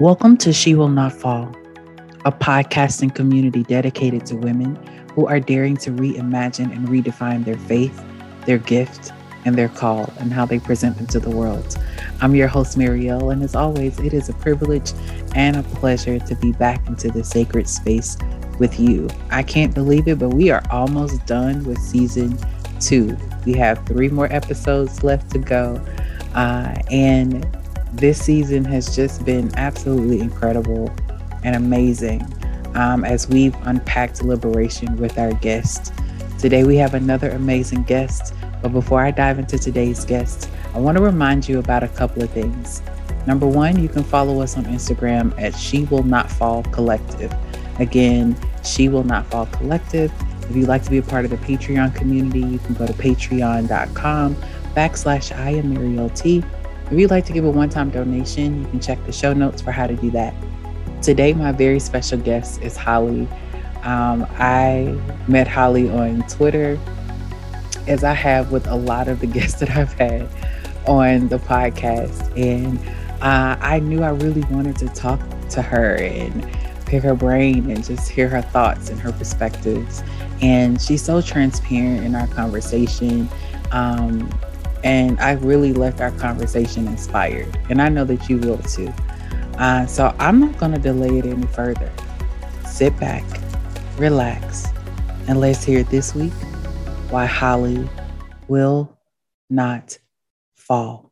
Welcome to She Will Not Fall, a podcasting community dedicated to women who are daring to reimagine and redefine their faith, their gift, and their call and how they present them to the world. I'm your host, Marielle, and as always, it is a privilege and a pleasure to be back into the sacred space with you. I can't believe it, but we are almost done with season two. We have three more episodes left to go. Uh, and this season has just been absolutely incredible and amazing um, as we've unpacked liberation with our guests. Today, we have another amazing guest. But before I dive into today's guest, I want to remind you about a couple of things. Number one, you can follow us on Instagram at She Will Not Fall Collective. Again, She Will Not Fall Collective. If you'd like to be a part of the Patreon community, you can go to patreon.com backslash I am Marielle T. If you'd like to give a one time donation, you can check the show notes for how to do that. Today, my very special guest is Holly. Um, I met Holly on Twitter, as I have with a lot of the guests that I've had on the podcast. And uh, I knew I really wanted to talk to her and pick her brain and just hear her thoughts and her perspectives. And she's so transparent in our conversation. Um, and I really left our conversation inspired. And I know that you will too. Uh, so I'm not going to delay it any further. Sit back, relax, and let's hear this week why Holly will not fall.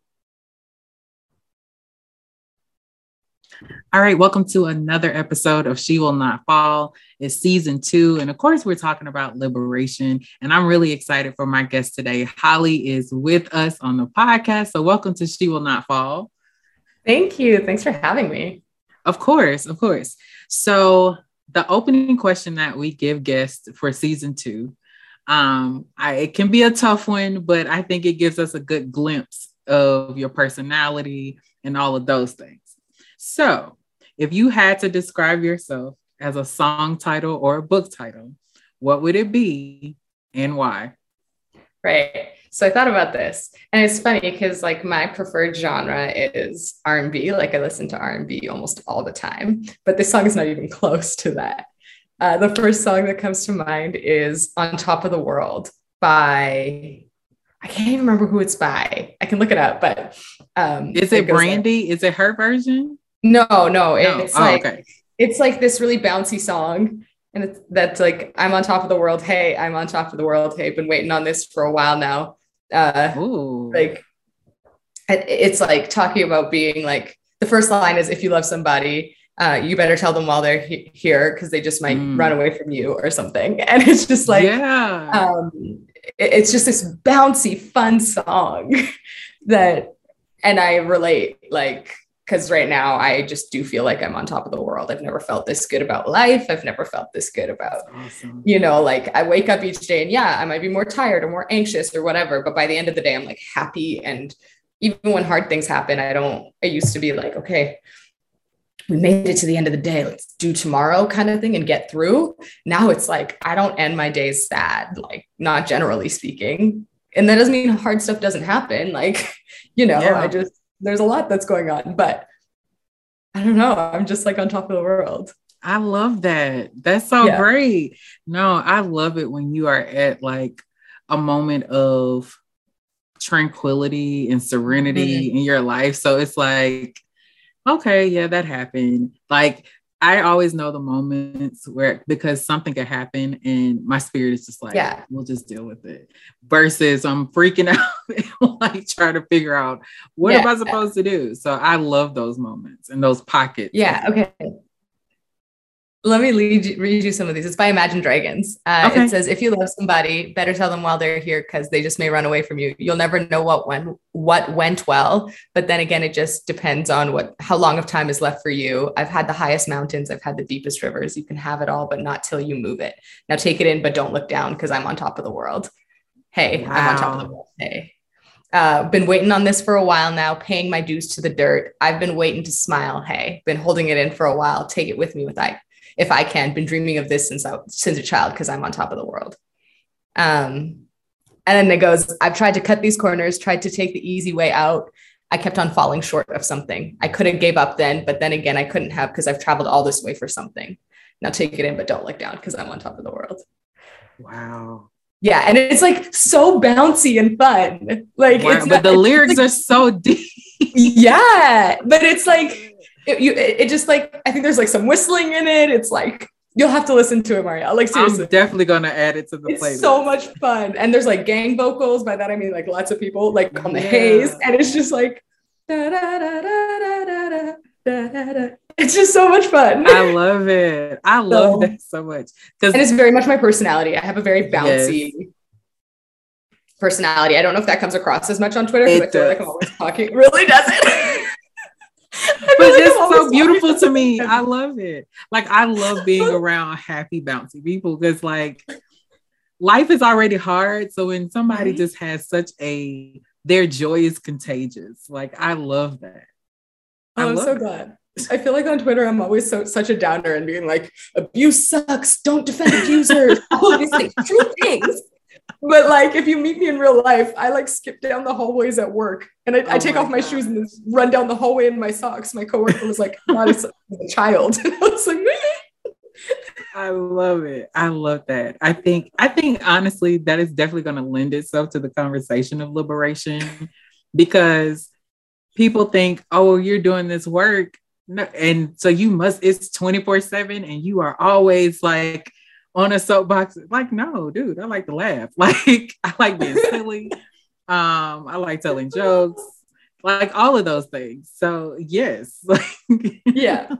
All right, welcome to another episode of She Will Not Fall. It's season two. And of course, we're talking about liberation. And I'm really excited for my guest today. Holly is with us on the podcast. So, welcome to She Will Not Fall. Thank you. Thanks for having me. Of course, of course. So, the opening question that we give guests for season two, um, I, it can be a tough one, but I think it gives us a good glimpse of your personality and all of those things. So, if you had to describe yourself as a song title or a book title, what would it be and why? Right. So I thought about this, and it's funny because like my preferred genre is R&B. Like I listen to R&B almost all the time, but this song is not even close to that. Uh, the first song that comes to mind is "On Top of the World" by I can't even remember who it's by. I can look it up, but um, is it, it Brandy? Like, is it her version? No, no, it's oh, like okay. it's like this really bouncy song, and it's that's like I'm on top of the world. Hey, I'm on top of the world. Hey, been waiting on this for a while now. Uh, Ooh. like it's like talking about being like the first line is if you love somebody. Uh, you better tell them while they're he- here because they just might mm. run away from you or something. And it's just like, yeah, um, it, it's just this bouncy, fun song that, and I relate like because right now I just do feel like I'm on top of the world. I've never felt this good about life. I've never felt this good about, awesome. you know, like I wake up each day and yeah, I might be more tired or more anxious or whatever. But by the end of the day, I'm like happy. And even when hard things happen, I don't, I used to be like, okay, we made it to the end of the day. Let's do tomorrow kind of thing and get through. Now it's like, I don't end my days sad, like not generally speaking. And that doesn't mean hard stuff doesn't happen. Like, you know, yeah. I just, there's a lot that's going on, but I don't know. I'm just like on top of the world. I love that. That's so yeah. great. No, I love it when you are at like a moment of tranquility and serenity mm-hmm. in your life. So it's like, okay, yeah, that happened. Like I always know the moments where because something could happen and my spirit is just like, yeah, we'll just deal with it. Versus I'm freaking out like trying to figure out what yeah. am I supposed to do. So I love those moments and those pockets. Yeah. Okay let me lead you, read you some of these. It's by Imagine Dragons. Uh, okay. It says, "If you love somebody, better tell them while they're here because they just may run away from you. You'll never know what went what went well, but then again, it just depends on what how long of time is left for you. I've had the highest mountains, I've had the deepest rivers. You can have it all, but not till you move it. Now take it in, but don't look down because I'm on top of the world. Hey, wow. I'm on top of the world. Hey." Uh, been waiting on this for a while now, paying my dues to the dirt. I've been waiting to smile. Hey, been holding it in for a while. Take it with me with I if I can, been dreaming of this since I, since a child because I'm on top of the world. Um, and then it goes, I've tried to cut these corners, tried to take the easy way out. I kept on falling short of something. I could have gave up then, but then again, I couldn't have because I've traveled all this way for something. Now take it in, but don't look down because I'm on top of the world. Wow. Yeah, and it's like so bouncy and fun. Like, wow, but not, the lyrics like, are so deep. yeah, but it's like it, you. It, it just like I think there's like some whistling in it. It's like You'll have to listen to it, Maria. Like seriously, I'm definitely gonna add it to the it's playlist. So much fun, and there's like gang vocals. By that I mean like lots of people like on the yeah. haze, and it's just like. It's just so much fun. I love it. I love so, that so much because and it's very much my personality. I have a very bouncy yes. personality. I don't know if that comes across as much on Twitter because I feel like I'm always talking. Really doesn't. but it's so beautiful to me. I love it. Like I love being around happy, bouncy people because like life is already hard. So when somebody mm-hmm. just has such a their joy is contagious. Like I love that. I oh, am so glad. I feel like on Twitter, I'm always so such a downer and being like, abuse sucks, don't defend abusers, all these true things but like if you meet me in real life, I like skip down the hallways at work and I, oh I take off my God. shoes and run down the hallway in my socks. My coworker was like, not as a child. And I was like, I love it. I love that. I think I think honestly that is definitely going to lend itself to the conversation of liberation because people think, "Oh, you're doing this work." No, and so you must it's 24/7 and you are always like on a soapbox. Like, no, dude, I like to laugh. Like, I like being silly. Um, I like telling jokes, like all of those things. So yes. yeah.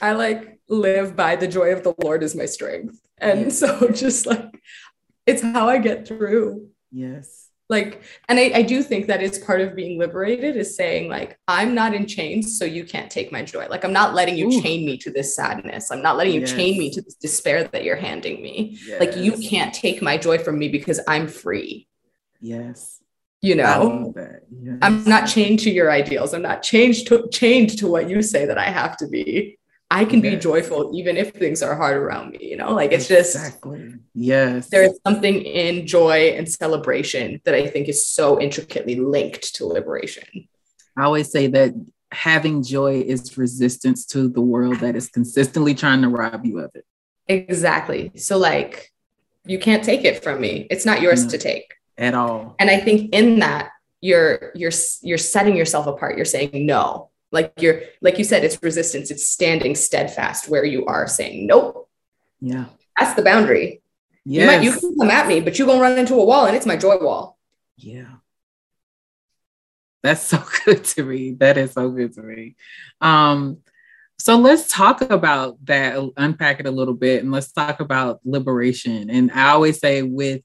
I like live by the joy of the Lord is my strength. And so just like it's how I get through. Yes like and I, I do think that is part of being liberated is saying like i'm not in chains so you can't take my joy. Like i'm not letting you Ooh. chain me to this sadness. I'm not letting you yes. chain me to this despair that you're handing me. Yes. like you can't take my joy from me because i'm free. Yes. You know? yes. i'm not chained to your ideals. I'm not changed to chained to what you say that i have to be I can yes. be joyful even if things are hard around me, you know? Like it's just exactly yes. There's something in joy and celebration that I think is so intricately linked to liberation. I always say that having joy is resistance to the world that is consistently trying to rob you of it. Exactly. So like you can't take it from me. It's not yours no, to take at all. And I think in that you're you're you're setting yourself apart. You're saying no like you're like you said it's resistance. It's standing steadfast where you are saying nope. Yeah. That's the boundary. Yes. you might you can come at me but you're gonna run into a wall and it's my joy wall. Yeah. That's so good to me. That is so good to me. Um so let's talk about that unpack it a little bit and let's talk about liberation. And i always say with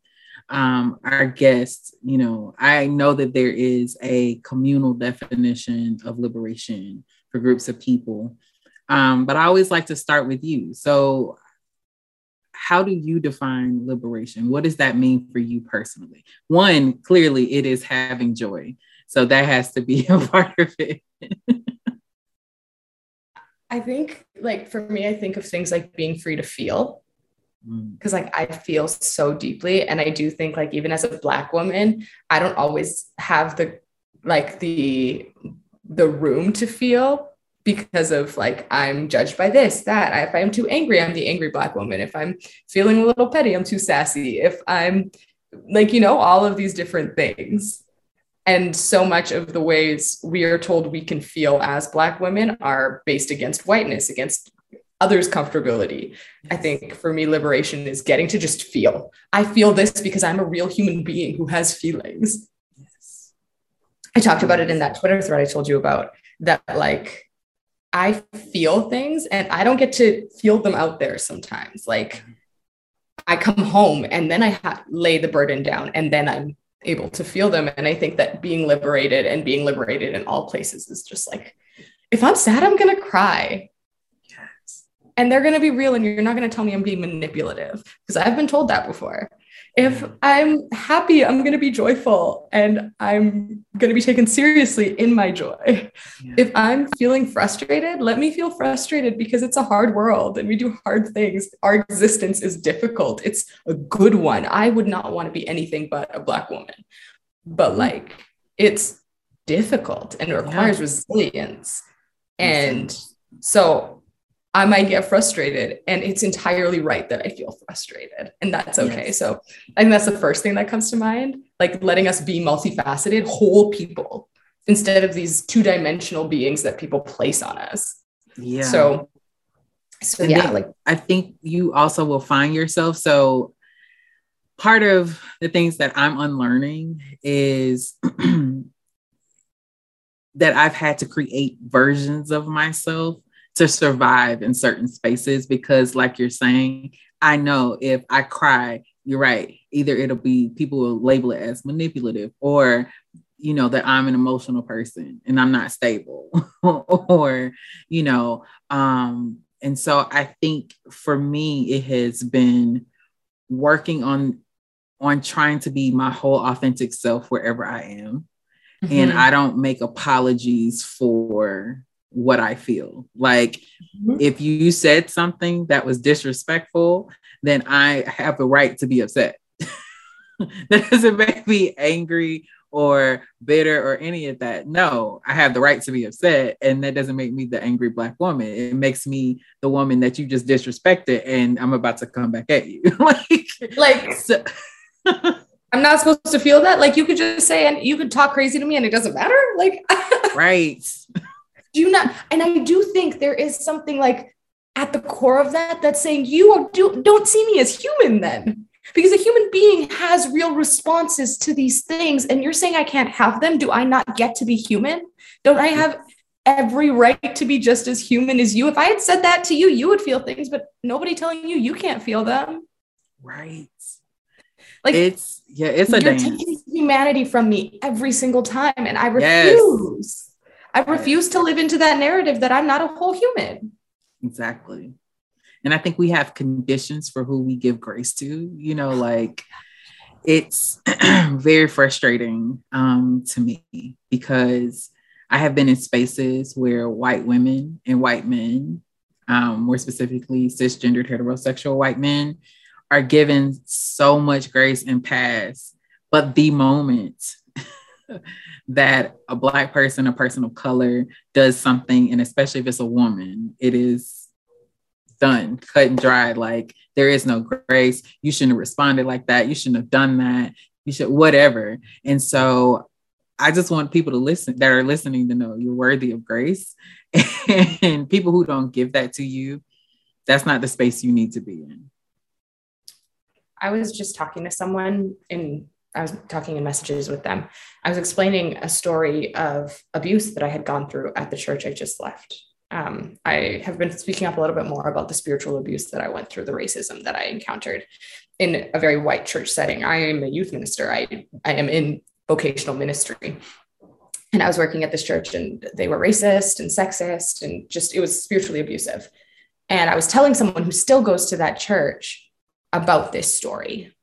um, our guests, you know, I know that there is a communal definition of liberation for groups of people, um, but I always like to start with you. So, how do you define liberation? What does that mean for you personally? One, clearly, it is having joy. So, that has to be a part of it. I think, like, for me, I think of things like being free to feel because mm. like I feel so deeply and I do think like even as a black woman I don't always have the like the the room to feel because of like I'm judged by this that. If I'm too angry I'm the angry black woman. If I'm feeling a little petty I'm too sassy. If I'm like you know all of these different things. And so much of the ways we are told we can feel as black women are based against whiteness against others' comfortability. I think for me, liberation is getting to just feel. I feel this because I'm a real human being who has feelings. Yes. I talked about it in that Twitter thread I told you about that, like, I feel things and I don't get to feel them out there sometimes. Like, mm-hmm. I come home and then I ha- lay the burden down and then I'm able to feel them. And I think that being liberated and being liberated in all places is just like, if I'm sad, I'm going to cry and they're going to be real and you're not going to tell me i'm being manipulative because i've been told that before if i'm happy i'm going to be joyful and i'm going to be taken seriously in my joy yeah. if i'm feeling frustrated let me feel frustrated because it's a hard world and we do hard things our existence is difficult it's a good one i would not want to be anything but a black woman but mm-hmm. like it's difficult and it requires yeah. resilience. And so I might get frustrated, and it's entirely right that I feel frustrated, and that's okay. Yes. So I think that's the first thing that comes to mind, like letting us be multifaceted, whole people instead of these two-dimensional beings that people place on us. Yeah. So, so and yeah, like I think you also will find yourself. So part of the things that I'm unlearning is that I've had to create versions of myself to survive in certain spaces because, like you're saying, I know if I cry, you're right. Either it'll be people will label it as manipulative or you know that I'm an emotional person and I'm not stable or you know um and so I think for me it has been working on on trying to be my whole authentic self wherever I am mm-hmm. and I don't make apologies for what I feel. Like mm-hmm. if you said something that was disrespectful, then I have a right to be upset. that doesn't make me angry or bitter or any of that. No, I have the right to be upset. And that doesn't make me the angry black woman. It makes me the woman that you just disrespected and I'm about to come back at you. like, like so- I'm not supposed to feel that. Like you could just say and you could talk crazy to me and it doesn't matter. Like right. Do not and I do think there is something like at the core of that that's saying you do, don't see me as human then. Because a human being has real responses to these things and you're saying i can't have them. Do i not get to be human? Don't i have every right to be just as human as you? If i had said that to you you would feel things but nobody telling you you can't feel them. Right. Like it's yeah it's a you're dance. taking humanity from me every single time and i refuse. yes. I refuse to live into that narrative that i'm not a whole human exactly and I think we have conditions for who we give grace to, you know, like it's very frustrating um, to me because I have been in spaces where white women and white men, um, more specifically cisgendered heterosexual white men, are given so much grace and pass. But the moment that a Black person, a person of color, does something, and especially if it's a woman, it is done, cut and dried. Like there is no grace. You shouldn't have responded like that. You shouldn't have done that. You should whatever. And so I just want people to listen that are listening to know you're worthy of grace. and people who don't give that to you, that's not the space you need to be in. I was just talking to someone in I was talking in messages with them. I was explaining a story of abuse that I had gone through at the church I just left um, I have been speaking up a little bit more about the spiritual abuse that I went through, the racism that I encountered in a very white church setting. I am a youth minister. I, I am in vocational ministry. And I was working at this church and they were racist and sexist and just, it was spiritually abusive. And I was telling someone who still goes to that church about this story.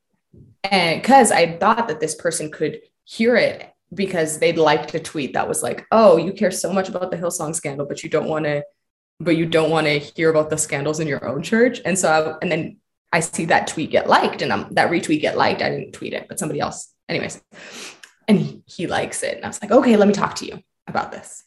And because I thought that this person could hear it because they'd liked a tweet that was like, "Oh, you care so much about the Hillsong scandal, but you don't want to, but you don't want to hear about the scandals in your own church." And so, I, and then I see that tweet get liked, and I'm, that retweet get liked. I didn't tweet it, but somebody else, anyways, and he, he likes it, and I was like, "Okay, let me talk to you about this."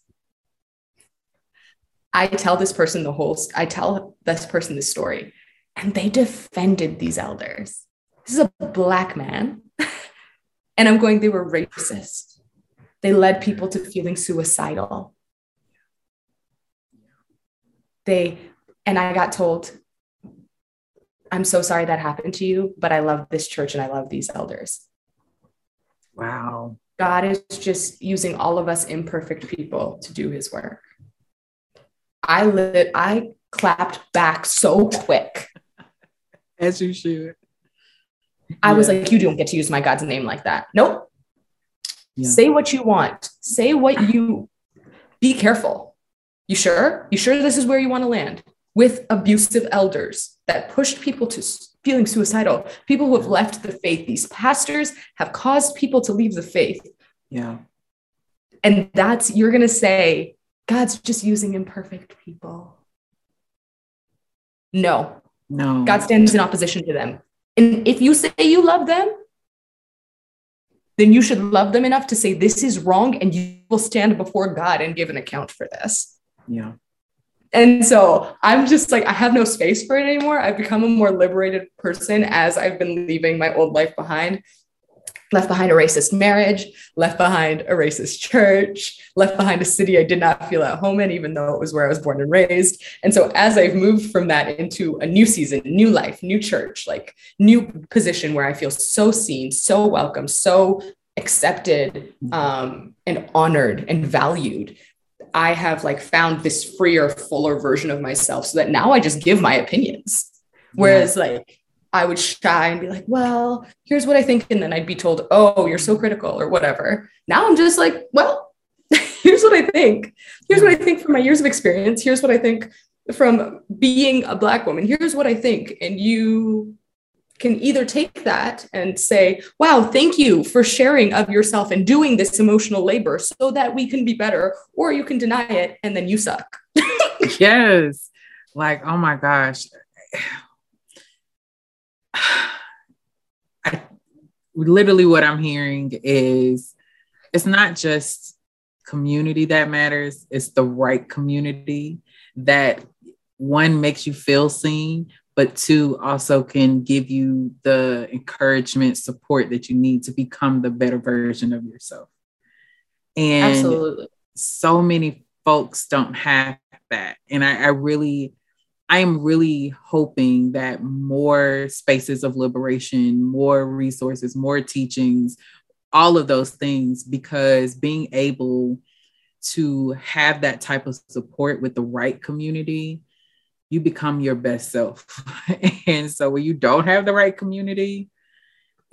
I tell this person the whole. I tell this person the story, and they defended these elders. This is a black man. and I'm going, they were racist. They led people to feeling suicidal. They, and I got told, I'm so sorry that happened to you, but I love this church and I love these elders. Wow. God is just using all of us imperfect people to do his work. I lit, I clapped back so quick. As you should. I was like, you don't get to use my God's name like that. Nope. Yeah. Say what you want. Say what you be careful. You sure? You sure this is where you want to land? With abusive elders that pushed people to feeling suicidal, people who have left the faith. These pastors have caused people to leave the faith. Yeah. And that's, you're going to say, God's just using imperfect people. No. No. God stands in opposition to them. And if you say you love them, then you should love them enough to say this is wrong and you will stand before God and give an account for this. Yeah. And so I'm just like, I have no space for it anymore. I've become a more liberated person as I've been leaving my old life behind left behind a racist marriage, left behind a racist church, left behind a city I did not feel at home in, even though it was where I was born and raised. And so as I've moved from that into a new season, new life, new church, like new position where I feel so seen, so welcome, so accepted um, and honored and valued. I have like found this freer, fuller version of myself so that now I just give my opinions. Whereas yeah. like I would shy and be like, well, here's what I think. And then I'd be told, oh, you're so critical or whatever. Now I'm just like, well, here's what I think. Here's what I think from my years of experience. Here's what I think from being a Black woman. Here's what I think. And you can either take that and say, wow, thank you for sharing of yourself and doing this emotional labor so that we can be better, or you can deny it and then you suck. yes. Like, oh my gosh I, literally what I'm hearing is it's not just community that matters, it's the right community that one makes you feel seen, but two also can give you the encouragement, support that you need to become the better version of yourself. And Absolutely. so many folks don't have that. And I, I really I am really hoping that more spaces of liberation, more resources, more teachings, all of those things, because being able to have that type of support with the right community, you become your best self. and so when you don't have the right community,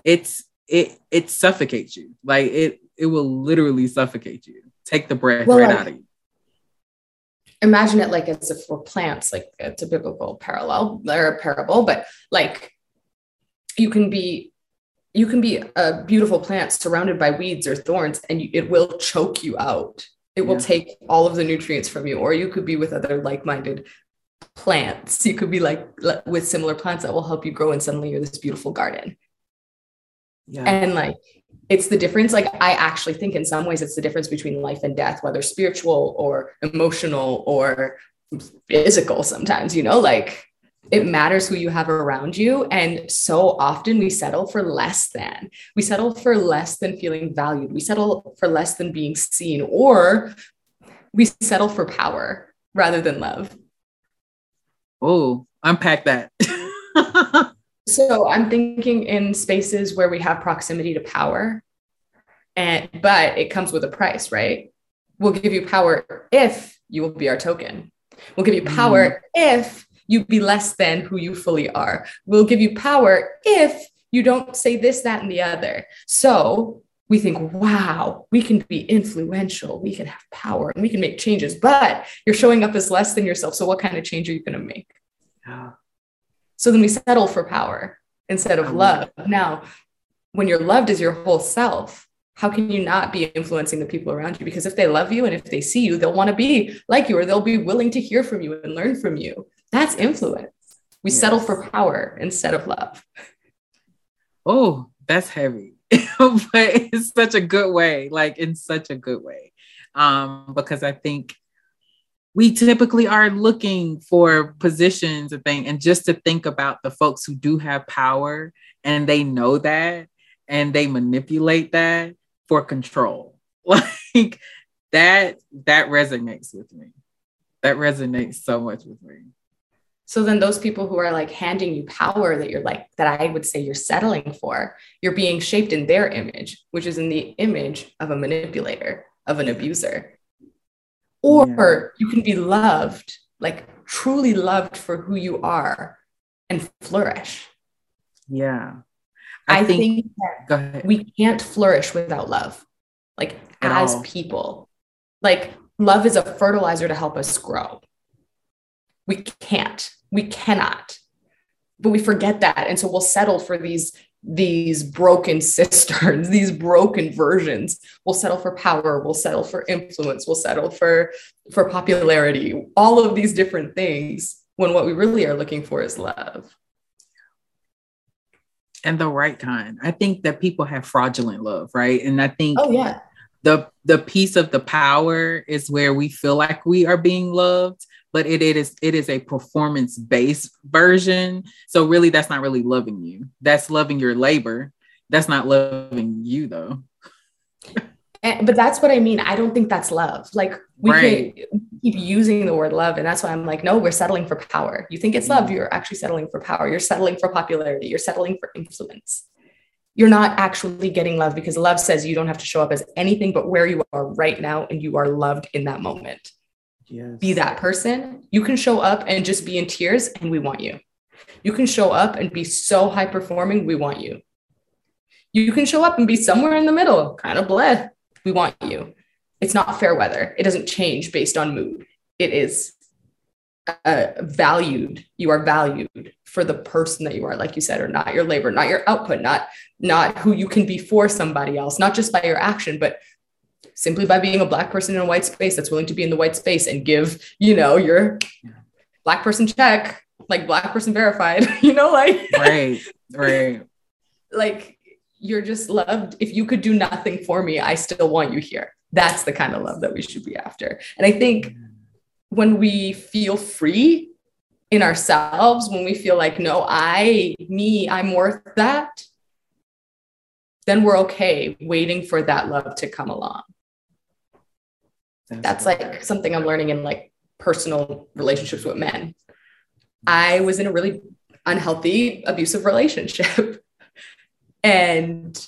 it's it it suffocates you. Like it it will literally suffocate you. Take the breath well, right out of you imagine it like as if we're plants, like it's a biblical parallel or a parable, but like you can be you can be a beautiful plant surrounded by weeds or thorns and you, it will choke you out it will yeah. take all of the nutrients from you or you could be with other like-minded plants you could be like with similar plants that will help you grow and suddenly you're this beautiful garden yeah. and like it's the difference like i actually think in some ways it's the difference between life and death whether spiritual or emotional or physical sometimes you know like it matters who you have around you. And so often we settle for less than we settle for less than feeling valued we settle for less than being seen or we settle for power rather than love. Oh unpack that So I'm thinking in spaces where we have proximity to power, and but it comes with a price, right? We'll give you power if you will be our token. We'll give you power mm. if you be less than who you fully are. We'll give you power if you don't say this, that, and the other. So we think, wow, we can be influential, we can have power, and we can make changes, but you're showing up as less than yourself. So what kind of change are you going to make? Yeah. So then we settle for power instead of love. Now, when you're loved as your whole self, how can you not be influencing the people around you? Because if they love you and if they see you, they'll want to be like you or they'll be willing to hear from you and learn from you. That's influence. We yes. settle for power instead of love. Oh, that's heavy. but it's such a good way, like in such a good way. Um, because I think we typically are looking for positions and thing and just to think about the folks who do have power and they know that and they manipulate that for control. Like that that resonates with me. That resonates so much with me. So then those people who are like handing you power that you're like that i would say you're settling for you're being shaped in their image which is in the image of a manipulator of an abuser or yeah. you can be loved, like truly loved for who you are and flourish. Yeah. I, I think, think we can't flourish without love, like At as all. people. Like love is a fertilizer to help us grow. We can't, we cannot, but we forget that. And so we'll settle for these these broken cisterns, these broken versions. We'll settle for power, we'll settle for influence, we'll settle for for popularity, all of these different things when what we really are looking for is love. and the right kind. I think that people have fraudulent love, right? And I think oh yeah, the the piece of the power is where we feel like we are being loved, but it, it is it is a performance based version. So really, that's not really loving you. That's loving your labor. That's not loving you though. And, but that's what I mean. I don't think that's love. Like we right. keep using the word love, and that's why I'm like, no, we're settling for power. You think it's love, you're actually settling for power. You're settling for popularity. You're settling for influence. You're not actually getting love because love says you don't have to show up as anything but where you are right now, and you are loved in that moment. Yes. Be that person. You can show up and just be in tears, and we want you. You can show up and be so high performing, we want you. You can show up and be somewhere in the middle, kind of bleh, we want you. It's not fair weather. It doesn't change based on mood. It is uh, valued. You are valued for the person that you are, like you said, or not your labor, not your output, not not who you can be for somebody else, not just by your action, but simply by being a black person in a white space that's willing to be in the white space and give, you know, your black person check, like black person verified, you know, like right, right. like you're just loved. If you could do nothing for me, I still want you here. That's the kind of love that we should be after. And I think when we feel free in ourselves, when we feel like, no, I, me, I'm worth that, then we're okay waiting for that love to come along. That's, like something I'm learning in like personal relationships with men. I was in a really unhealthy, abusive relationship. and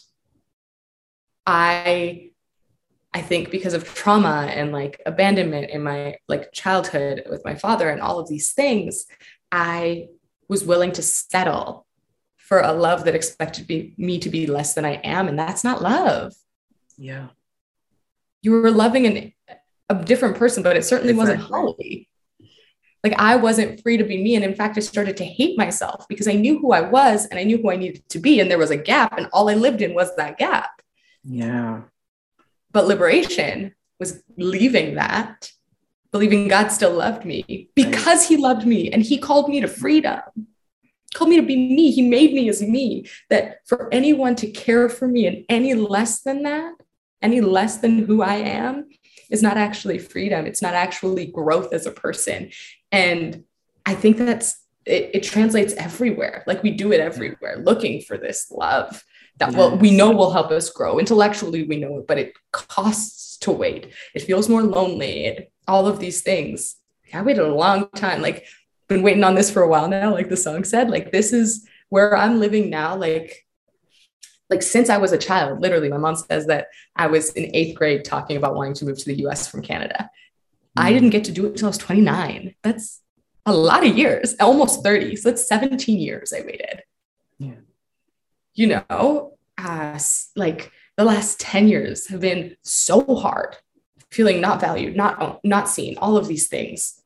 i i think because of trauma and like abandonment in my like childhood with my father and all of these things i was willing to settle for a love that expected be, me to be less than i am and that's not love yeah you were loving an, a different person but it certainly exactly. wasn't holy like I wasn't free to be me. And in fact, I started to hate myself because I knew who I was and I knew who I needed to be. And there was a gap, and all I lived in was that gap. Yeah. But liberation was leaving that, believing God still loved me because he loved me and he called me to freedom, called me to be me. He made me as me. That for anyone to care for me and any less than that, any less than who I am, is not actually freedom. It's not actually growth as a person. And I think that's it, it translates everywhere. Like we do it everywhere, looking for this love that yes. will we know will help us grow. Intellectually, we know it, but it costs to wait. It feels more lonely. It, all of these things. I waited a long time. Like been waiting on this for a while now. Like the song said, like this is where I'm living now. Like like since I was a child, literally, my mom says that I was in eighth grade talking about wanting to move to the US from Canada. I didn't get to do it until I was 29. That's a lot of years, almost 30. So that's 17 years I waited. Yeah. You know, uh, like the last 10 years have been so hard, feeling not valued, not, not seen, all of these things.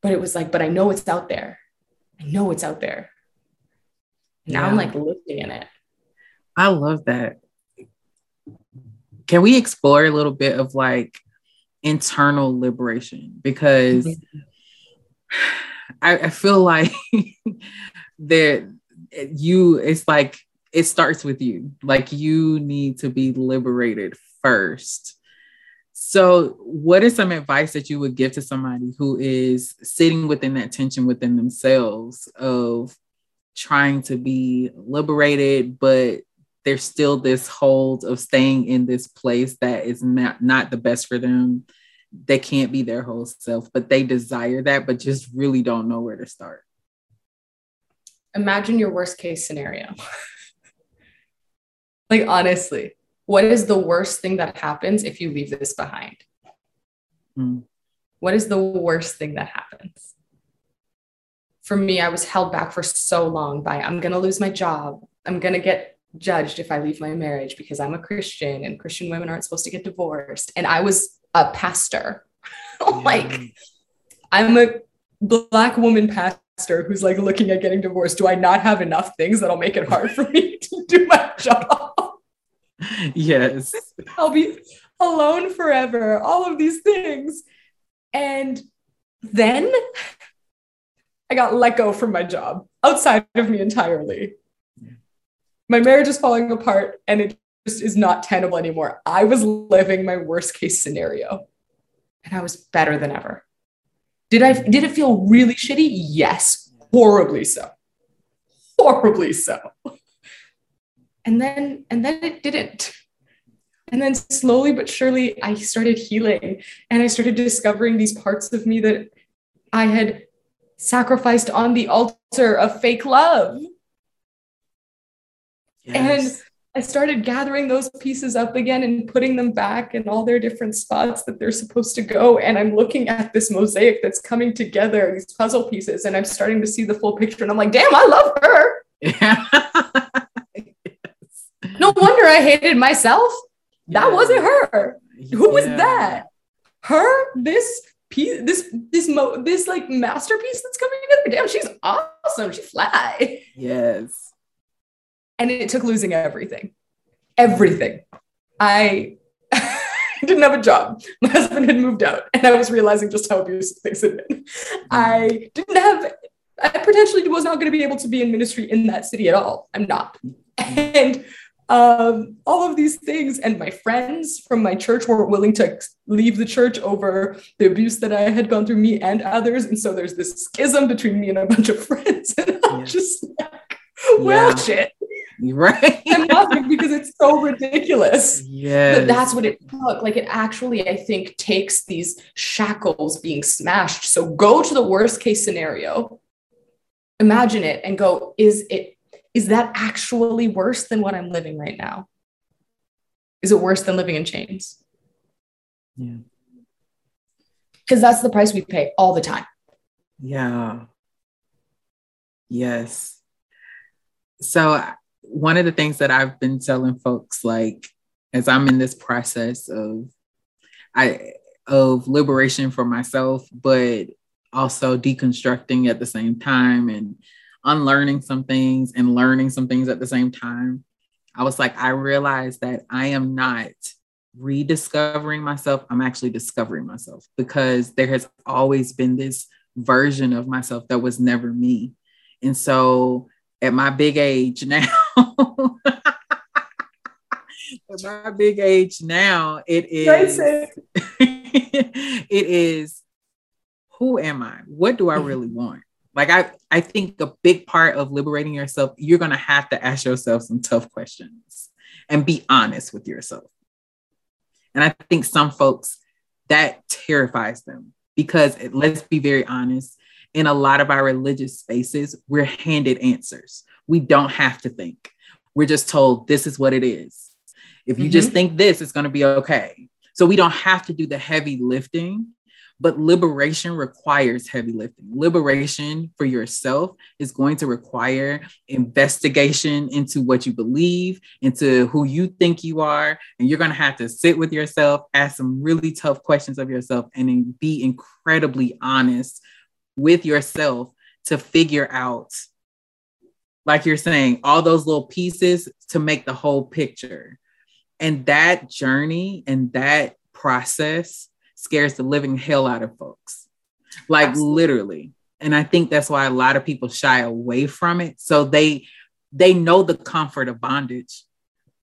But it was like, but I know it's out there. I know it's out there. Now yeah. I'm like living in it. I love that. Can we explore a little bit of like internal liberation because. I, I, feel like that you it's like it starts with you like you need to be liberated first so what is some advice that you would give to somebody who is sitting within that tension within themselves of trying to be liberated but there's still this hold of staying in this place that is not not the best for them. They can't be their whole self but they desire that but just really don't know where to start. Imagine your worst case scenario. Like honestly what is the worst thing that happens if you leave this behind? Mm. what is the worst thing that happens? For me i was held back for so long by i'm going to lose my job. I'm going to get judged if I leave my marriage because I'm a Christian and Christian women aren't supposed to get divorced. And I was a pastor. like, I'm a black woman pastor who's like looking at getting divorced. Do I not have enough things that'll make it hard for me to do my job? Yes. I'll be alone forever, all of these things. And then I got let go from my job outside of me entirely My marriage is falling apart and it just is not tenable anymore. I was living my worst case scenario and I was better than ever. Did I did it feel really shitty? Yes, horribly so. Horribly so. And then and then it didn't. And then slowly but surely I started healing and I started discovering these parts of me that I had sacrificed on the altar of fake love. Yes. And I started gathering those pieces up again and putting them back in all their different spots that they're supposed to go. And I'm looking at this mosaic that's coming together, these puzzle pieces, and I'm starting to see the full picture. And I'm like, damn, I love her. Yeah. yes. No wonder I hated myself. Yeah. That wasn't her. Who was that? Her? This piece, this this mo this like masterpiece that's coming together. Damn, she's awesome. She fly. Yes and it took losing everything, everything. I didn't have a job. My husband had moved out, and I was realizing just how abusive things had been. I didn't have. I potentially was not going to be able to be in ministry in that city at all. I'm not, and um, all of these things. And my friends from my church weren't willing to leave the church over the abuse that I had gone through, me and others. And so there's this schism between me and a bunch of friends, and I'm yeah. just like, well, yeah. shit. Right. I'm laughing because it's so ridiculous. Yeah. But that's what it took. Like it actually, I think, takes these shackles being smashed. So go to the worst case scenario, imagine it, and go, is it is that actually worse than what I'm living right now? Is it worse than living in chains? Yeah. Because that's the price we pay all the time. Yeah. Yes. So one of the things that I've been telling folks, like as I'm in this process of I of liberation for myself, but also deconstructing at the same time and unlearning some things and learning some things at the same time. I was like, I realized that I am not rediscovering myself. I'm actually discovering myself because there has always been this version of myself that was never me. And so at my big age now, at my big age now, it is it is who am I? What do I really want? Like I, I think a big part of liberating yourself, you're gonna have to ask yourself some tough questions and be honest with yourself. And I think some folks that terrifies them because let's be very honest, in a lot of our religious spaces, we're handed answers. We don't have to think. We're just told this is what it is. If you mm-hmm. just think this, it's going to be okay. So we don't have to do the heavy lifting, but liberation requires heavy lifting. Liberation for yourself is going to require investigation into what you believe, into who you think you are. And you're going to have to sit with yourself, ask some really tough questions of yourself, and then be incredibly honest with yourself to figure out, like you're saying, all those little pieces to make the whole picture. And that journey and that process scares the living hell out of folks. Like Absolutely. literally. And I think that's why a lot of people shy away from it. So they they know the comfort of bondage.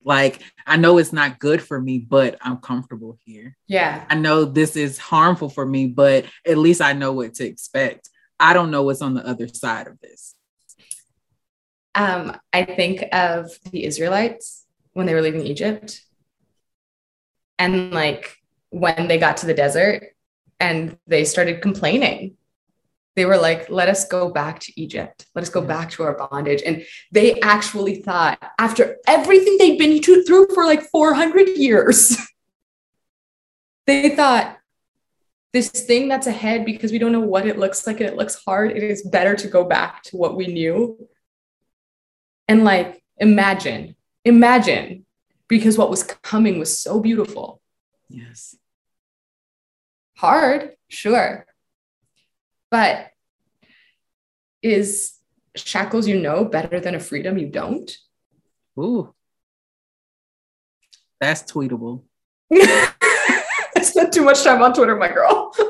Like I know it's not good for me, but I'm comfortable here. Yeah. I know this is harmful for me, but at least I know what to expect. I don't know what's on the other side of this. Um, I think of the Israelites when they were leaving Egypt. And like when they got to the desert and they started complaining they were like, let us go back to Egypt. Let us go yeah. back to our bondage. And they actually thought, after everything they'd been through for like 400 years, they thought, this thing that's ahead, because we don't know what it looks like and it looks hard, it is better to go back to what we knew. And like, imagine, imagine, because what was coming was so beautiful. Yes. Hard, sure but is shackles you know better than a freedom you don't? Ooh. That's tweetable. I spent too much time on Twitter, my girl.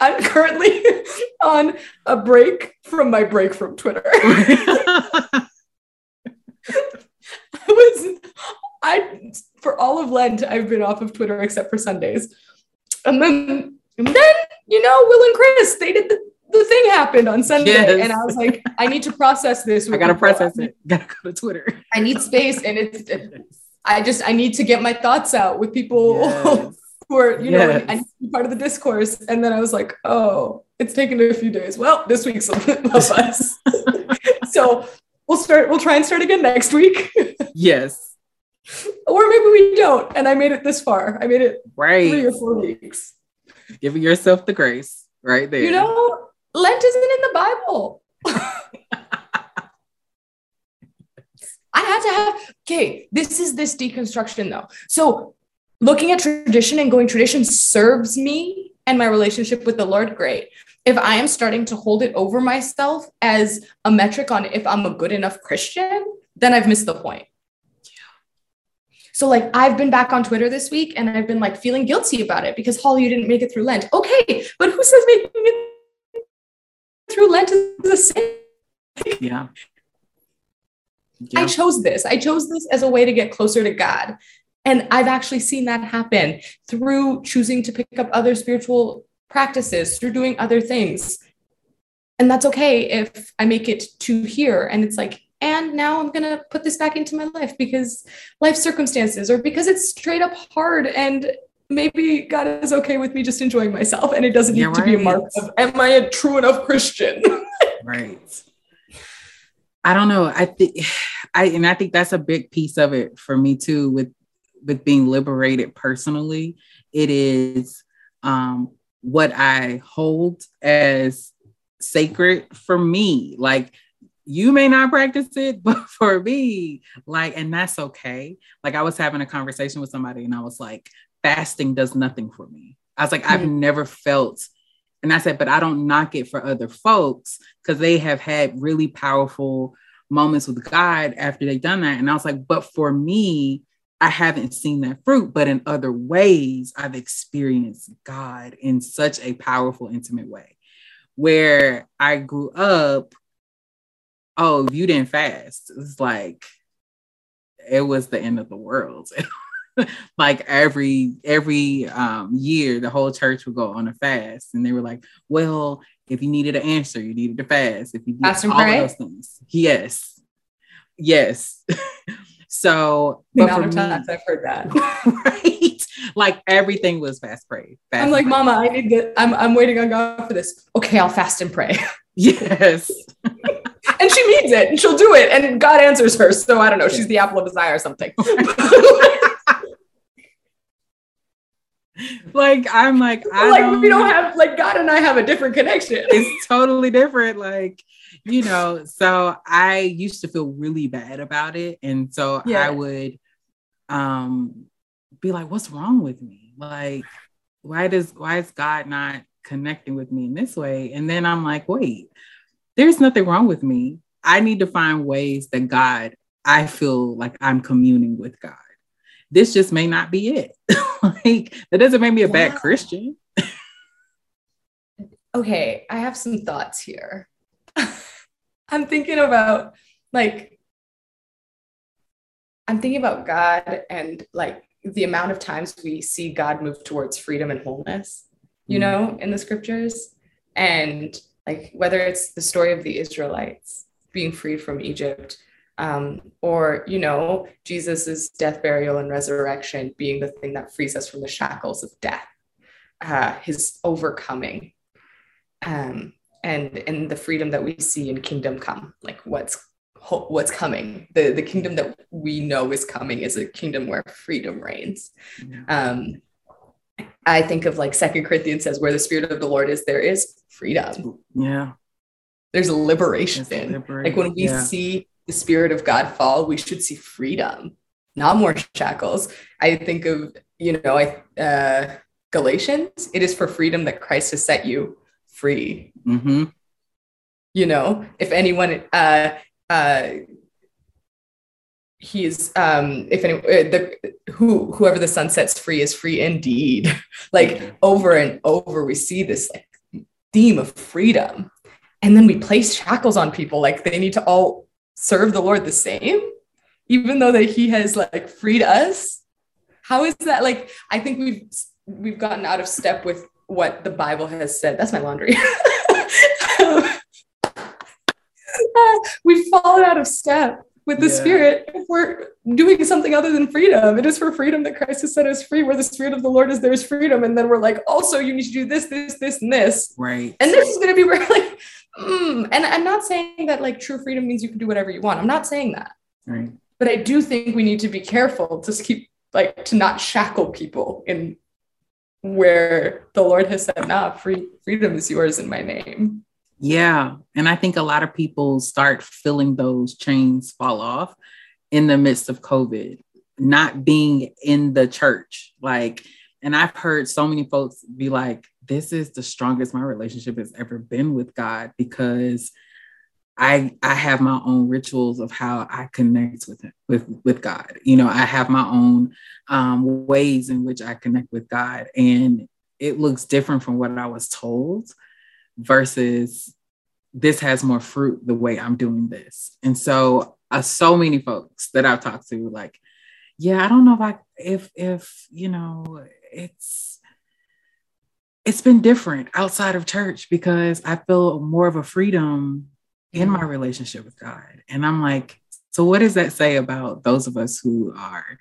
I'm currently on a break from my break from Twitter. I was I for all of Lent, I've been off of Twitter except for Sundays. And then and then, you know, Will and Chris, they did the, the thing happened on Sunday. Yes. And I was like, I need to process this. I gotta process it. Gotta go to Twitter. I need space and it's I just I need to get my thoughts out with people yes. who are, you yes. know, I need to be part of the discourse. And then I was like, oh, it's taken a few days. Well, this week's of us. so we'll start, we'll try and start again next week. yes. Or maybe we don't. And I made it this far. I made it right. three or four weeks. Giving yourself the grace right there. You know, Lent isn't in the Bible. I had to have, okay, this is this deconstruction though. So looking at tradition and going tradition serves me and my relationship with the Lord, great. If I am starting to hold it over myself as a metric on if I'm a good enough Christian, then I've missed the point. So like I've been back on Twitter this week and I've been like feeling guilty about it because Holly, you didn't make it through Lent. Okay, but who says making it through Lent is a sin? Yeah. yeah. I chose this. I chose this as a way to get closer to God. And I've actually seen that happen through choosing to pick up other spiritual practices, through doing other things. And that's okay if I make it to here and it's like, and now I'm going to put this back into my life because life circumstances or because it's straight up hard and maybe God is okay with me just enjoying myself and it doesn't need right. to be a mark of am I a true enough Christian? right. I don't know. I think I and I think that's a big piece of it for me too with with being liberated personally. It is um what I hold as sacred for me. Like you may not practice it, but for me, like, and that's okay. Like, I was having a conversation with somebody and I was like, fasting does nothing for me. I was like, mm-hmm. I've never felt, and I said, but I don't knock it for other folks because they have had really powerful moments with God after they've done that. And I was like, but for me, I haven't seen that fruit, but in other ways, I've experienced God in such a powerful, intimate way. Where I grew up, oh, you didn't fast, it's like it was the end of the world. like every every um, year, the whole church would go on a fast, and they were like, "Well, if you needed an answer, you needed to fast. If you fast and all pray? those things, yes, yes." so, the amount of times I've heard that, right? Like everything was fast pray. Fast I'm like, Mama, I need to. I'm I'm waiting on God for this. Okay, I'll fast and pray. Yes and she means it and she'll do it and God answers her. So I don't know, she's the apple of his eye or something. like I'm like I like don't, we don't have like God and I have a different connection. It's totally different. Like you know, so I used to feel really bad about it, and so yeah. I would um be like, "What's wrong with me? Like, why does why is God not connecting with me in this way?" And then I'm like, "Wait." There's nothing wrong with me. I need to find ways that God, I feel like I'm communing with God. This just may not be it. like that doesn't make me a yeah. bad Christian. okay, I have some thoughts here. I'm thinking about like I'm thinking about God and like the amount of times we see God move towards freedom and wholeness, you mm. know, in the scriptures. And like whether it's the story of the Israelites being freed from Egypt, um, or you know Jesus's death, burial, and resurrection being the thing that frees us from the shackles of death, uh, his overcoming, um, and and the freedom that we see in Kingdom Come, like what's what's coming. The the kingdom that we know is coming is a kingdom where freedom reigns. Um, I think of like Second Corinthians says, where the spirit of the Lord is, there is freedom. Yeah. There's liberation. Like when we yeah. see the spirit of God fall, we should see freedom, not more shackles. I think of, you know, I uh Galatians, it is for freedom that Christ has set you free. Mm-hmm. You know, if anyone uh uh he's um if any uh, the who whoever the Son sets free is free indeed like over and over we see this like theme of freedom. And then we place shackles on people like they need to all serve the Lord the same, even though that He has like freed us. How is that like? I think we've we've gotten out of step with what the Bible has said. That's my laundry. we've fallen out of step with the yeah. spirit if we're doing something other than freedom. It is for freedom that christ has set us free where the spirit of the lord is there's freedom. And then we're like also you need to do this this this and this. Right. And this is going to be where like mm. and i'm not saying that like true freedom means you can do whatever you want. I'm not saying that. Right. But i do think we need to be careful to keep like to not shackle people in where the lord has said nah free freedom is yours in my name yeah. And I think a lot of people start feeling those chains fall off in the midst of COVID, not being in the church. Like, and I've heard so many folks be like, this is the strongest my relationship has ever been with God because I I have my own rituals of how I connect with him, with with God. You know, I have my own um, ways in which I connect with God, and it looks different from what I was told versus this has more fruit the way I'm doing this. And so, uh, so many folks that I've talked to, like, yeah, I don't know if I, if, if, you know, it's, it's been different outside of church because I feel more of a freedom in my relationship with God. And I'm like, so what does that say about those of us who are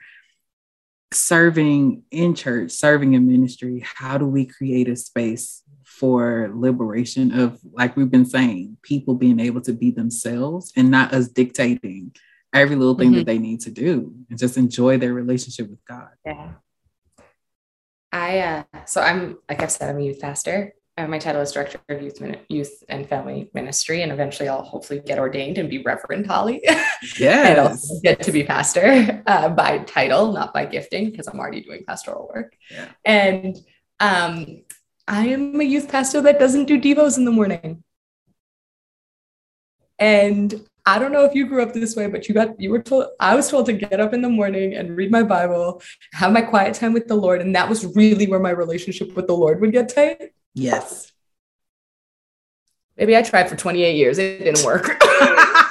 serving in church, serving in ministry? How do we create a space for liberation of, like we've been saying, people being able to be themselves and not us dictating every little thing mm-hmm. that they need to do and just enjoy their relationship with God. Yeah. I, uh, so I'm, like I've said, I'm a youth pastor. Uh, my title is director of youth, youth and family ministry, and eventually I'll hopefully get ordained and be Reverend Holly. Yeah, and also get to be pastor uh, by title, not by gifting, because I'm already doing pastoral work. Yeah. And um, I am a youth pastor that doesn't do Devos in the morning. And I don't know if you grew up this way, but you got you were told I was told to get up in the morning and read my Bible, have my quiet time with the Lord, and that was really where my relationship with the Lord would get tight. Yes. Maybe I tried for 28 years. It didn't work.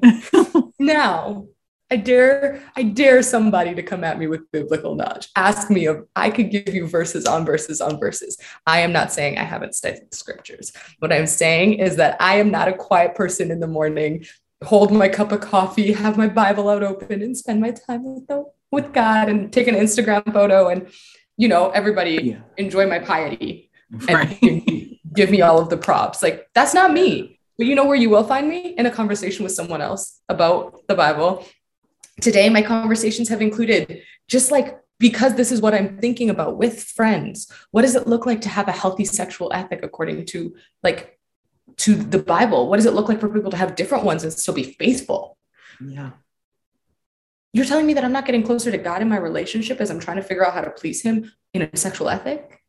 now, I dare, I dare somebody to come at me with biblical knowledge. Ask me if I could give you verses on verses on verses. I am not saying I haven't studied the scriptures. What I'm saying is that I am not a quiet person in the morning, hold my cup of coffee, have my Bible out open, and spend my time with, the, with God and take an Instagram photo and, you know, everybody yeah. enjoy my piety right. and give me, give me all of the props. Like, that's not me. But you know where you will find me? In a conversation with someone else about the Bible Today, my conversations have included just like because this is what I'm thinking about with friends. What does it look like to have a healthy sexual ethic according to like to the Bible? What does it look like for people to have different ones and still be faithful? Yeah. You're telling me that I'm not getting closer to God in my relationship as I'm trying to figure out how to please him in a sexual ethic?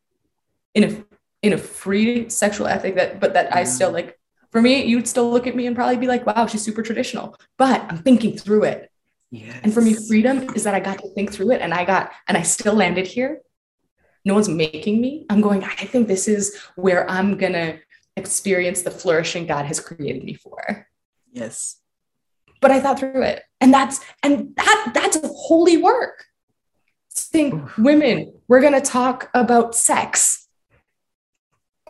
In a in a free sexual ethic that but that yeah. I still like for me, you'd still look at me and probably be like, wow, she's super traditional. But I'm thinking through it. Yes. And for me, freedom is that I got to think through it and I got, and I still landed here. No one's making me. I'm going, I think this is where I'm going to experience the flourishing God has created me for. Yes. But I thought through it. And that's, and that, that's a holy work. Think, women, we're going to talk about sex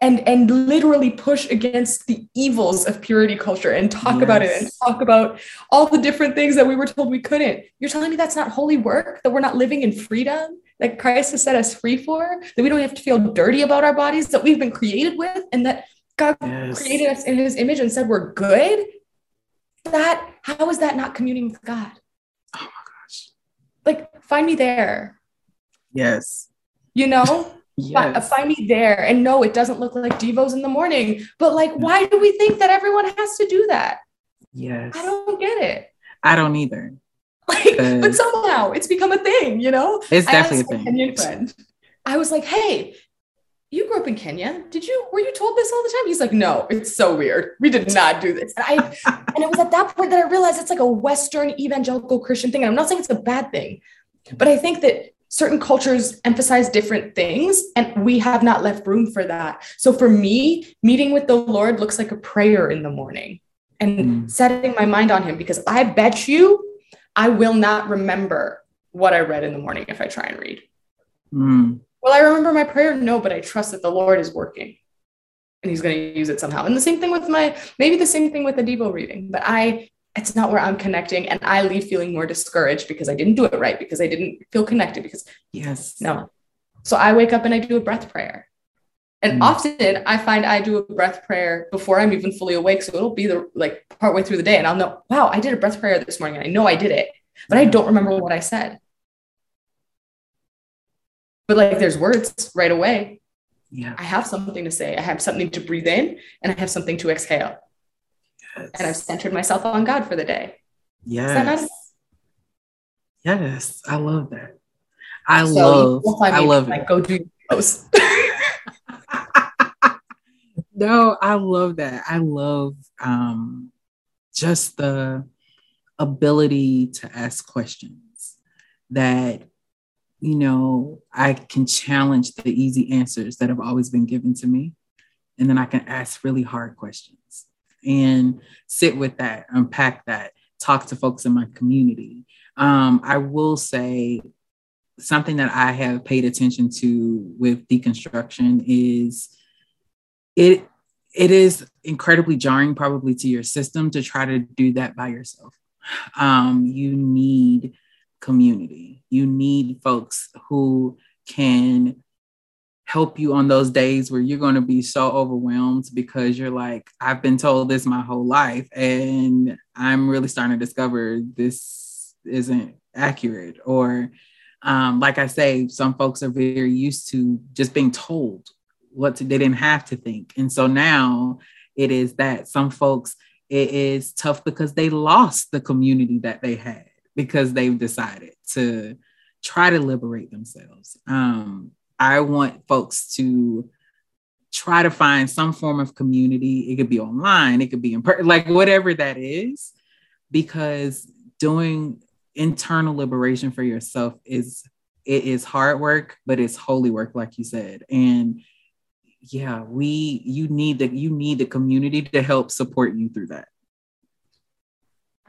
and and literally push against the evils of purity culture and talk yes. about it and talk about all the different things that we were told we couldn't. You're telling me that's not holy work that we're not living in freedom that christ has set us free for that we don't have to feel dirty about our bodies that we've been created with and that god yes. created us in his image and said we're good? That how is that not communing with god? Oh my gosh. Like find me there. Yes. You know Yes. Find me there. And no, it doesn't look like Devos in the morning. But like, why do we think that everyone has to do that? Yes. I don't get it. I don't either. Like, uh, but somehow it's become a thing, you know? It's definitely a thing. Kenyan friend. I was like, hey, you grew up in Kenya. Did you were you told this all the time? He's like, no, it's so weird. We did not do this. And I and it was at that point that I realized it's like a Western evangelical Christian thing. And I'm not saying it's a bad thing, but I think that certain cultures emphasize different things and we have not left room for that so for me meeting with the lord looks like a prayer in the morning and mm. setting my mind on him because i bet you i will not remember what i read in the morning if i try and read mm. well i remember my prayer no but i trust that the lord is working and he's going to use it somehow and the same thing with my maybe the same thing with the devo reading but i it's not where I'm connecting. And I leave feeling more discouraged because I didn't do it right, because I didn't feel connected. Because, yes, no. So I wake up and I do a breath prayer. And mm. often I find I do a breath prayer before I'm even fully awake. So it'll be the like partway through the day and I'll know, wow, I did a breath prayer this morning. And I know I did it, but I don't remember what I said. But like there's words right away. Yeah. I have something to say. I have something to breathe in and I have something to exhale. Yes. And I've centered myself on God for the day. Yes. Yes. I love that. I so love I love like, it. Go do those. no, I love that. I love um just the ability to ask questions that you know I can challenge the easy answers that have always been given to me and then I can ask really hard questions and sit with that, unpack that, talk to folks in my community. Um, I will say something that I have paid attention to with deconstruction is it it is incredibly jarring probably to your system to try to do that by yourself. Um, you need community. You need folks who can help you on those days where you're going to be so overwhelmed because you're like, I've been told this my whole life, and I'm really starting to discover this isn't accurate. Or, um, like I say, some folks are very used to just being told what to, they didn't have to think. And so now it is that some folks, it is tough because they lost the community that they had because they've decided to try to liberate themselves. Um, I want folks to try to find some form of community. It could be online, it could be in person, like whatever that is, because doing internal liberation for yourself is it is hard work, but it's holy work, like you said. And yeah, we you need the you need the community to help support you through that.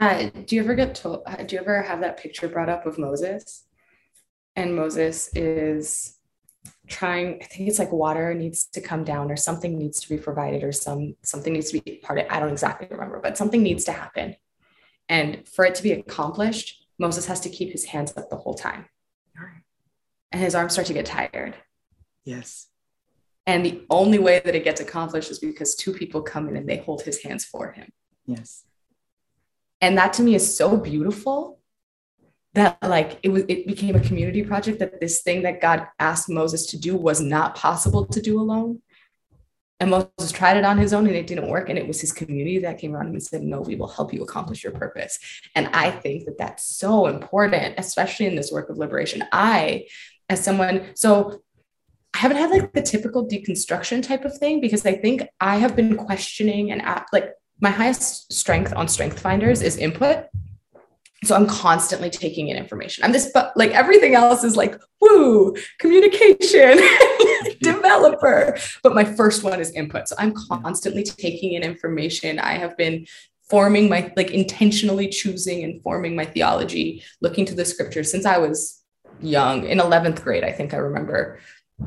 Uh, do you ever get told? Uh, do you ever have that picture brought up of Moses? And Moses is trying i think it's like water needs to come down or something needs to be provided or some something needs to be part of i don't exactly remember but something needs to happen. And for it to be accomplished moses has to keep his hands up the whole time. And his arms start to get tired. Yes. And the only way that it gets accomplished is because two people come in and they hold his hands for him. Yes. And that to me is so beautiful that like it was it became a community project that this thing that God asked Moses to do was not possible to do alone. And Moses tried it on his own and it didn't work. And it was his community that came around him and said, No, we will help you accomplish your purpose. And I think that that's so important, especially in this work of liberation. I, as someone, so I haven't had like the typical deconstruction type of thing because I think I have been questioning and like my highest strength on Strength Finders is input so i'm constantly taking in information. I'm this but like everything else is like woo communication developer. But my first one is input. So i'm constantly taking in information. I have been forming my like intentionally choosing and forming my theology looking to the scriptures since i was young. In 11th grade i think i remember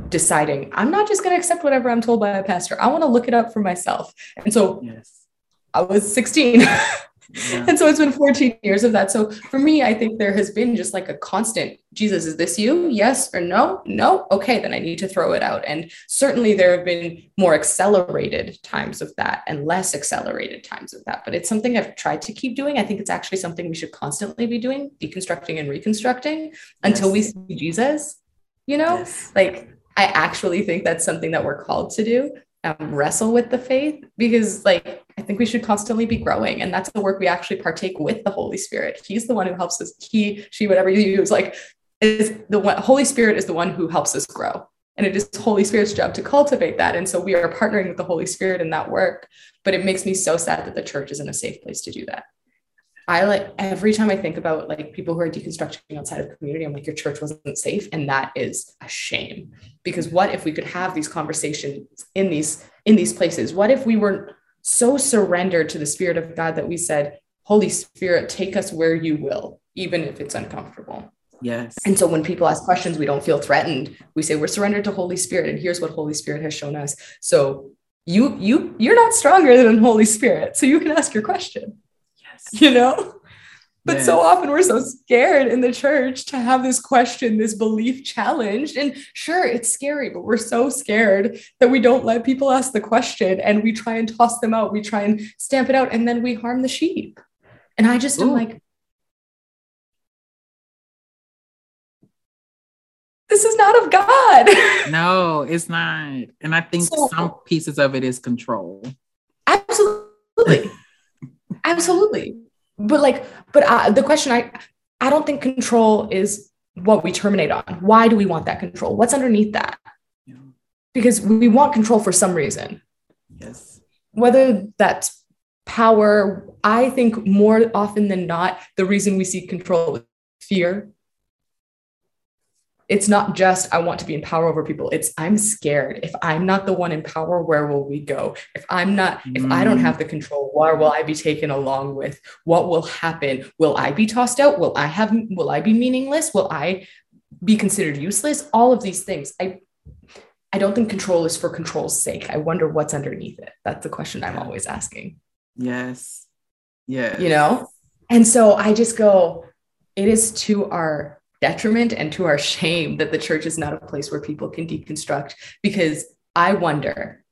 deciding i'm not just going to accept whatever i'm told by a pastor. I want to look it up for myself. And so yes. i was 16 Yeah. And so it's been 14 years of that. So for me, I think there has been just like a constant Jesus, is this you? Yes or no? No. Okay, then I need to throw it out. And certainly there have been more accelerated times of that and less accelerated times of that. But it's something I've tried to keep doing. I think it's actually something we should constantly be doing, deconstructing and reconstructing until we see Jesus, you know? Yes. Like I actually think that's something that we're called to do um, wrestle with the faith because like i think we should constantly be growing. And that's the work we actually partake with the holy spirit. He's the one who helps us. He she whatever you use like is the one holy spirit is the one who helps us grow. And it is holy spirit's job to cultivate that. And so we are partnering with the holy spirit in that work. But it makes me so sad that the church isn't a safe place to do that I like every time I think about like people who are deconstructing outside of community, I'm like, your church wasn't safe. And that is a shame. Because what if we could have these conversations in these in these places? What if we were so surrendered to the spirit of God that we said, Holy Spirit, take us where you will, even if it's uncomfortable. Yes. And so when people ask questions, we don't feel threatened. We say we're surrendered to Holy Spirit, and here's what Holy Spirit has shown us. So you you you're not stronger than Holy Spirit, so you can ask your question. You know. But so often we're so scared in the church to have this question, this belief challenged. And sure, it's scary, but we're so scared that we don't let people ask the question and we try and toss them out. We try and stamp it out and then we harm the sheep. And I just Ooh. am like, this is not of God. no, it's not. And I think so, some pieces of it is control. Absolutely. Absolutely. But like, but uh, the question I, I don't think control is what we terminate on. Why do we want that control? What's underneath that? Yeah. Because we want control for some reason. Yes. Whether that's power, I think more often than not, the reason we seek control is fear it's not just I want to be in power over people. It's I'm scared. If I'm not the one in power, where will we go? If I'm not, if I don't have mm. the control, where will I be taken along with? What will happen? Will I be tossed out? Will I have will I be meaningless? Will I be considered useless? All of these things. I I don't think control is for control's sake. I wonder what's underneath it. That's the question I'm always asking. Yes. Yeah. You know? And so I just go, it is to our detriment and to our shame that the church is not a place where people can deconstruct because I wonder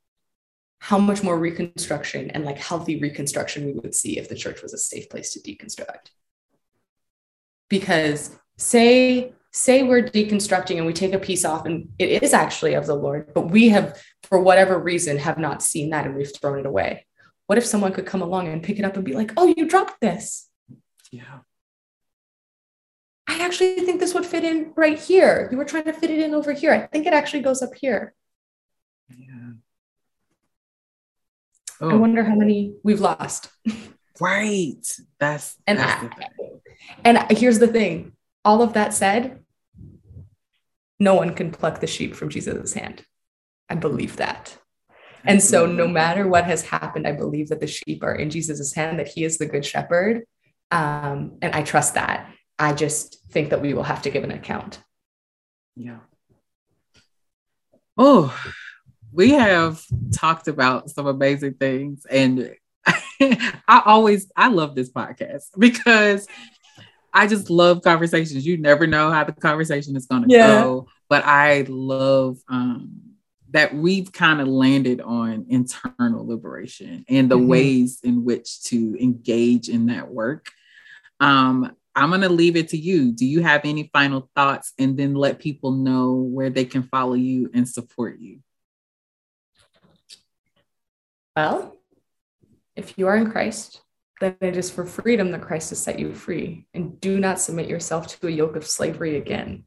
how much more reconstruction and like healthy reconstruction we would see if the church was a safe place to deconstruct. Because say say we're deconstructing and we take a piece off and it is actually of the Lord, but we have for whatever reason have not seen that and we've thrown it away. What if someone could come along and pick it up and be like, "Oh, you dropped this." Yeah. I actually think this would fit in right here. You were trying to fit it in over here. I think it actually goes up here. Yeah. Oh. I wonder how many we've lost. Right. That's and that's I, and here's the thing. All of that said, no one can pluck the sheep from Jesus' hand. I believe that. And so, no matter what has happened, I believe that the sheep are in Jesus' hand, that he is the good shepherd. Um, and I trust that. I just think that we will have to give an account. Yeah. Oh, we have talked about some amazing things. And I always, I love this podcast because I just love conversations. You never know how the conversation is going to yeah. go. But I love um, that we've kind of landed on internal liberation and the mm-hmm. ways in which to engage in that work. Um, I'm going to leave it to you. Do you have any final thoughts and then let people know where they can follow you and support you? Well, if you are in Christ, then it is for freedom that Christ has set you free. And do not submit yourself to a yoke of slavery again.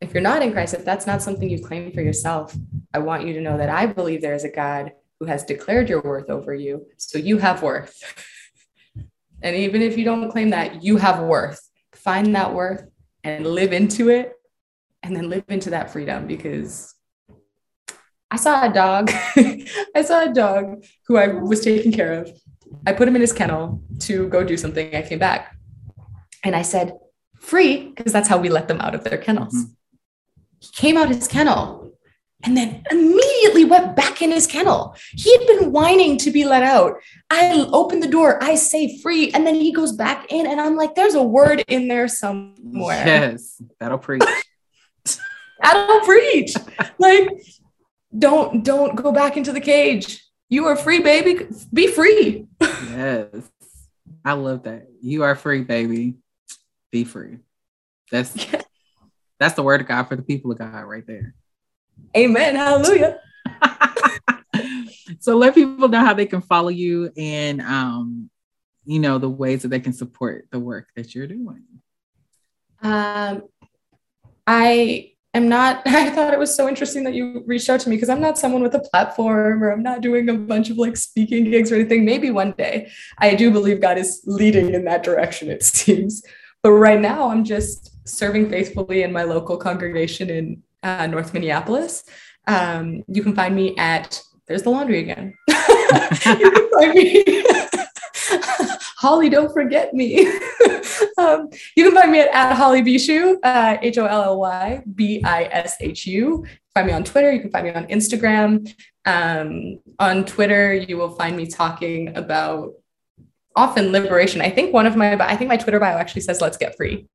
If you're not in Christ, if that's not something you claim for yourself, I want you to know that I believe there is a God who has declared your worth over you. So you have worth. And even if you don't claim that, you have worth. Find that worth and live into it and then live into that freedom because I saw a dog. I saw a dog who I was taking care of. I put him in his kennel to go do something. I came back and I said, free, because that's how we let them out of their kennels. Mm-hmm. He came out his kennel and then immediately went back in his kennel. He had been whining to be let out. I open the door, I say free, and then he goes back in, and I'm like, there's a word in there somewhere. Yes, that'll preach. that'll preach. like, don't don't go back into the cage. You are free, baby. Be free. yes. I love that. You are free, baby. Be free. That's that's the word of God for the people of God right there. Amen. Hallelujah. so let people know how they can follow you and um, you know, the ways that they can support the work that you're doing. Um I am not, I thought it was so interesting that you reached out to me because I'm not someone with a platform or I'm not doing a bunch of like speaking gigs or anything. Maybe one day. I do believe God is leading in that direction, it seems. But right now, I'm just serving faithfully in my local congregation in uh, North Minneapolis. Um, you can find me at, there's the laundry again. you can find me. Holly, don't forget me. um, you can find me at, at Holly Bishu, uh, H O L L Y B I S H U. Find me on Twitter. You can find me on Instagram. Um, on Twitter, you will find me talking about often liberation. I think one of my, I think my Twitter bio actually says "Let's get free."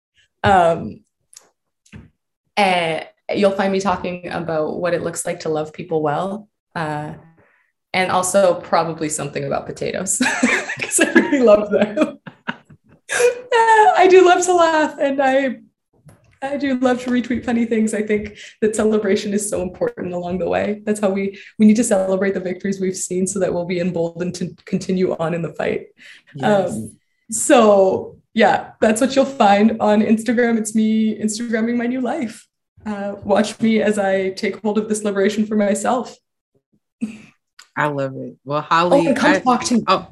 Um, and you'll find me talking about what it looks like to love people well. Uh, and also probably something about potatoes because I really love them. I do love to laugh and I I do love to retweet funny things. I think that celebration is so important along the way. That's how we we need to celebrate the victories we've seen so that we'll be emboldened to continue on in the fight. Yes. Um, so yeah, that's what you'll find on Instagram. It's me Instagramming my new life. Uh, watch me as I take hold of this liberation for myself. I love it. Well, Holly, oh, come I, talk to me. Oh,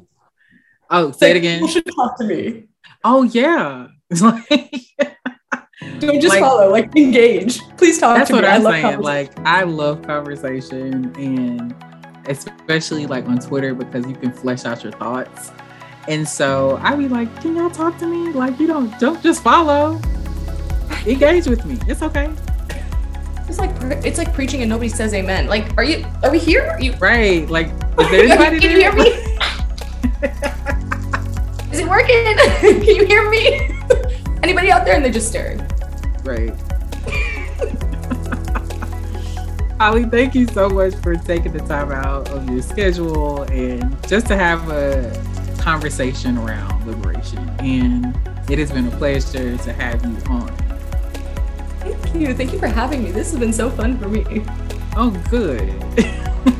oh, say it again. You should talk to me. Oh yeah. Don't just like, follow, like engage. Please talk that's to me. That's what I'm saying. Like I love conversation and especially like on Twitter because you can flesh out your thoughts. And so I be like, can y'all talk to me? Like you don't don't just follow. Engage with me. It's okay. It's like it's like preaching and nobody says amen. Like, are you? Are we here? Are you right? Like, is there anybody Can you hear me? is it working? Can you hear me? Anybody out there? And they just staring. Right. Holly, thank you so much for taking the time out of your schedule and just to have a conversation around liberation. And it has been a pleasure to have you on. Thank you. Thank you for having me. This has been so fun for me. Oh, good.